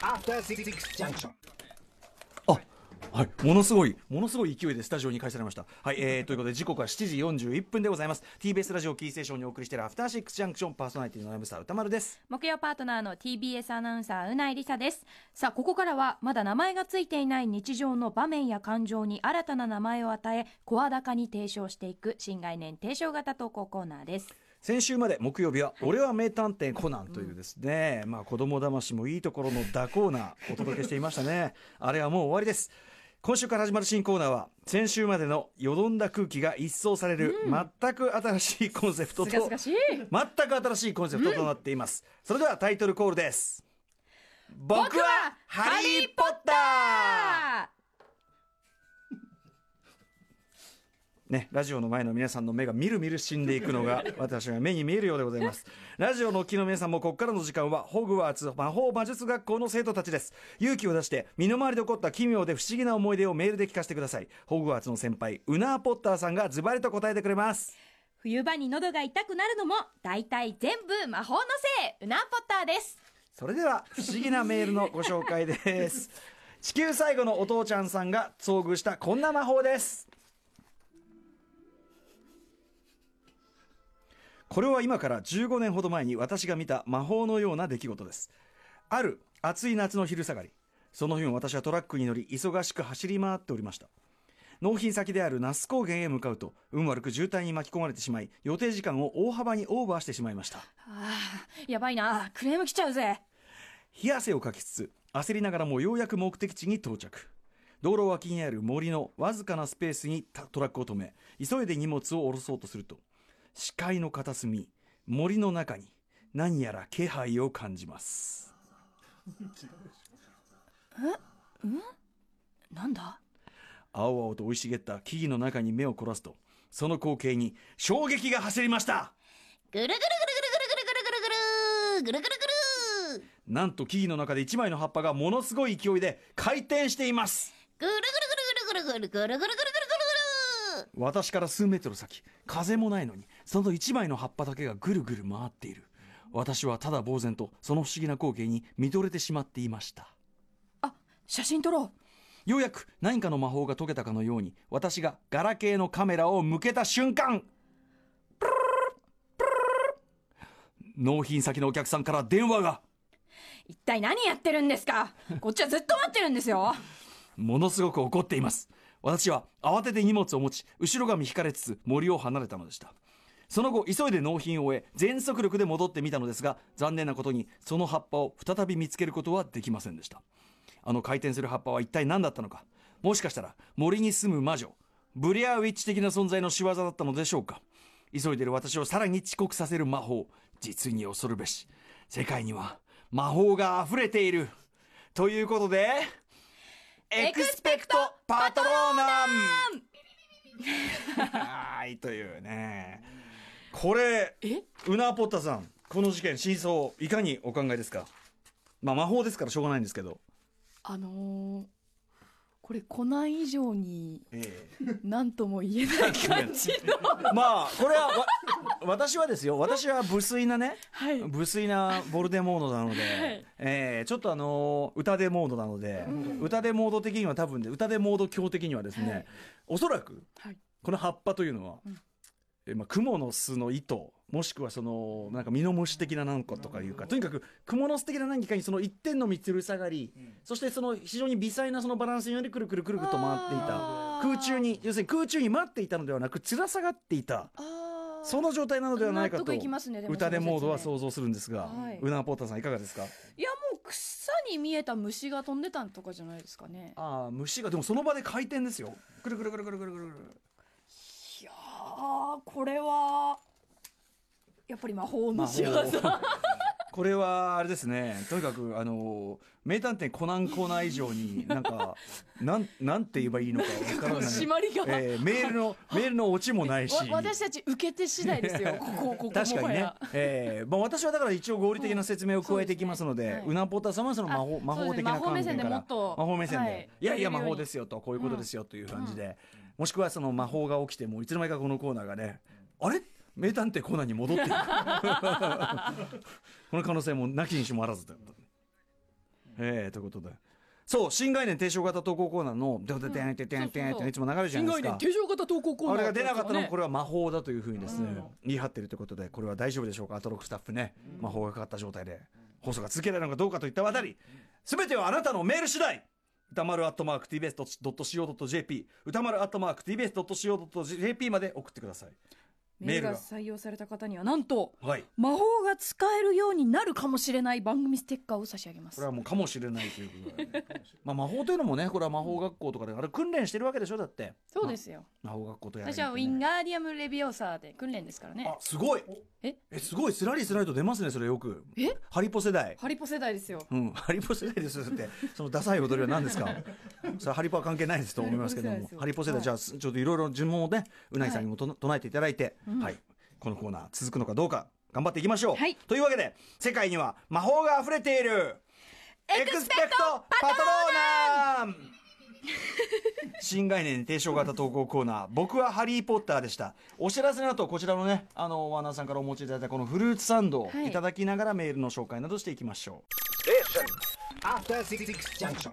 After Six Junction. あはい、ものすごい、ものすごい勢いでスタジオに返されました。はい、えー、ということで、時刻は7時41分でございます。TBS ラジオキーステーションにお送りしているアフターシックスジャンクションパーソナリティのナムサ歌丸です。木曜パートナーの TBS アナウンサーうないりさですさあここからはまだ名前がついていない日常の場面や感情に新たな名前を与え声高に提唱していく新概念提唱型投稿コーナーです先週まで木曜日は、俺は名探偵コナンというですね、まあ子供騙しもいいところのダコーナー お届けしていましたね。あれはもう終わりです。今週から始まる新コーナーは、先週までのよどんだ空気が一掃される、全く新しいコンセプトと、全く新しいコンセプトとなっています。それではタイトルコールです。僕はハリー・ポッね、ラジオの前の皆さんの目がみるみる死んでいくのが 私が目に見えるようでございます。ラジオの木の皆さんもここからの時間はホグワーツ魔法魔術学校の生徒たちです。勇気を出して身の回りで起こった奇妙で不思議な思い出をメールで聞かせてください。ホグワーツの先輩ウナー・ポッターさんがズバリと答えてくれます。冬場に喉が痛くなるのも大体全部魔法のせい。うなポッターです。それでは不思議なメールのご紹介です。地球最後のお父ちゃんさんが遭遇したこんな魔法ですこれは今から15年ほど前に私が見た魔法のような出来事です。ある暑い夏の昼下がりその日も私はトラックに乗り忙しく走り回っておりました。納品先である那須高原へ向かうと運悪く渋滞に巻き込まれてしまい予定時間を大幅にオーバーしてしまいました。あーやばいな。クレーム来ちゃうぜ。冷や汗をかきつつ焦りながらもようやく目的地に到着。道路脇にある森のわずかなスペースにたトラックを止め急いで荷物を下ろそうとすると視界の片隅森の中に何やら気配を感じます。なんだ？青々と生い茂った木々の中に目を凝らすとその光景に衝撃が走りました。ぐるぐるぐるぐるぐるぐるぐるぐるぐる。ぐるぐるなんと木々の中で一枚の葉っぱがものすごい勢いで回転しています。ぐるぐるぐるぐるぐるぐるぐるぐるぐる私から数メートル先風もないのにその一枚の葉っぱだけがぐるぐる回っている。私はただ呆然とその不思議な光景に見とれてしまっていました。あ写真撮ろう。ようやく何かの魔法が解けたかのように私がガラケーのカメラを向けた瞬間。納品先のお客さんから電話が。一体何やってるんですか？こっちはずっと待ってるんですよ。ものすごく怒っています私は慌てて荷物を持ち後ろ髪引かれつつ森を離れたのでした。その後急いで納品を終え全速力で戻ってみたのですが残念なことにその葉っぱを再び見つけることはできませんでした。あの回転する葉っぱは一体何だったのか。もしかしたら森に住む魔女ブリアウィッチ的な存在の仕業だったのでしょうか。急いでる私をさらに遅刻させる魔法実に恐るべし。世界には魔法が溢れている。ということでエクスペクトパトローナムはいというね。これえ？ウナーポッタさんこの事件真相いかにお考えですか？まあ魔法ですからしょうがないんですけど、あのー、これコナン以上にえ何とも言えない感じの。え まあこれはわ私はですよ。私は無粋なねはい。無粋なボルデモードなので、はい。えーちょっとあのー歌でモードなので、歌でモード的には多分ね歌でモード強的にはですね、はい。おそらくはい。この葉っぱというのは、うん。えまあ、蜘蛛の巣の糸もしくはそのなんかミノムシ的な何かとかいうかとにかく蜘蛛の巣的な何かにその一点のみつる下がり、そしてその非常に微細なそのバランスによりくるくるくるくると回っていた。空中に要するに空中に待っていたのではなくつら下がっていた。その状態なのではないか納と歌でモードは想像するんですが、はい。ウナーポーターさんいかがですか？いやもう草に見えた虫が飛んでたんとかじゃないですかね。ああ虫がでもその場で回転ですよ。くるくるくるくるくるくるくる。いやーこれはやっぱり魔法の仕業。これはあれですね。とにかくあの名探偵コナンコーナー以上になんか なんなんて言えばいいのかわからない。締まりが。えーメールのメールのオチもないし。わ 私たち受け手次第ですよ ここここ確かにね。えーまあ、私はだから一応合理的な説明を加えていきますので,、そうですねはいうなぽたさんはその魔法あ魔法的な観点から。魔法目線でもっと魔法目線で、はい。い、やいや魔法ですよとこういうことですよという感じで、もしくはその魔法が起きてもいつの間にかこのコーナーがねあれ？名探偵コナンに戻っていく。この可能性もなきにしもあらずと。いうことでえーということで。そう新概念提唱型投稿コーナーの「デデデンデデンデン」っていつも流れるじゃないですか概念提唱型投稿コーナーあれが出なかったのもこれは魔法だというふうにですね、言い張ってるということでこれは大丈夫でしょうかアトロックスタッフね、魔法がかかった状態で放送が続けられるのかどうかといったあたり全てはあなたのメール次第歌丸アットマーク TBS.CO.JP 歌丸アットマーク TBS.CO.JP まで送ってください。メールが。採用された方にはなんとはい。魔法が使えるようになるかもしれない番組ステッカーを差し上げます。これはもうかもしれないということで、まあ魔法というのもねこれは魔法学校とかであれ訓練してるわけでしょだって。そうですよ。魔法学校とやら私はウィンガーディアムレビオーサーで訓練ですからね。あすごい。え？すごい。スラリスライト出ますねそれよく。え？ハリポ世代。ハリポ世代ですよ。うん、ハリポ世代ですって、そのダサい踊りは何ですか？それハリポは関係ないですと思いますけども。ハリポ世代です、よ。ハリポ世代、じゃあ、ちょっといろいろ尋問をね、うないさんにもとな唱えていただいて、はい、このコーナー続くのかどうか、頑張っていきましょう。はいというわけで、世界には魔法が溢れている。エクスペクトパトローナム。新概念提唱型投稿コーナー僕はハリー・ポッターでしたお知らせの後こちらのねあのワーナーさんからお持ちいただいたこのフルーツサンドをはいいただきながらメールの紹介などしていきましょう、After Six Junction.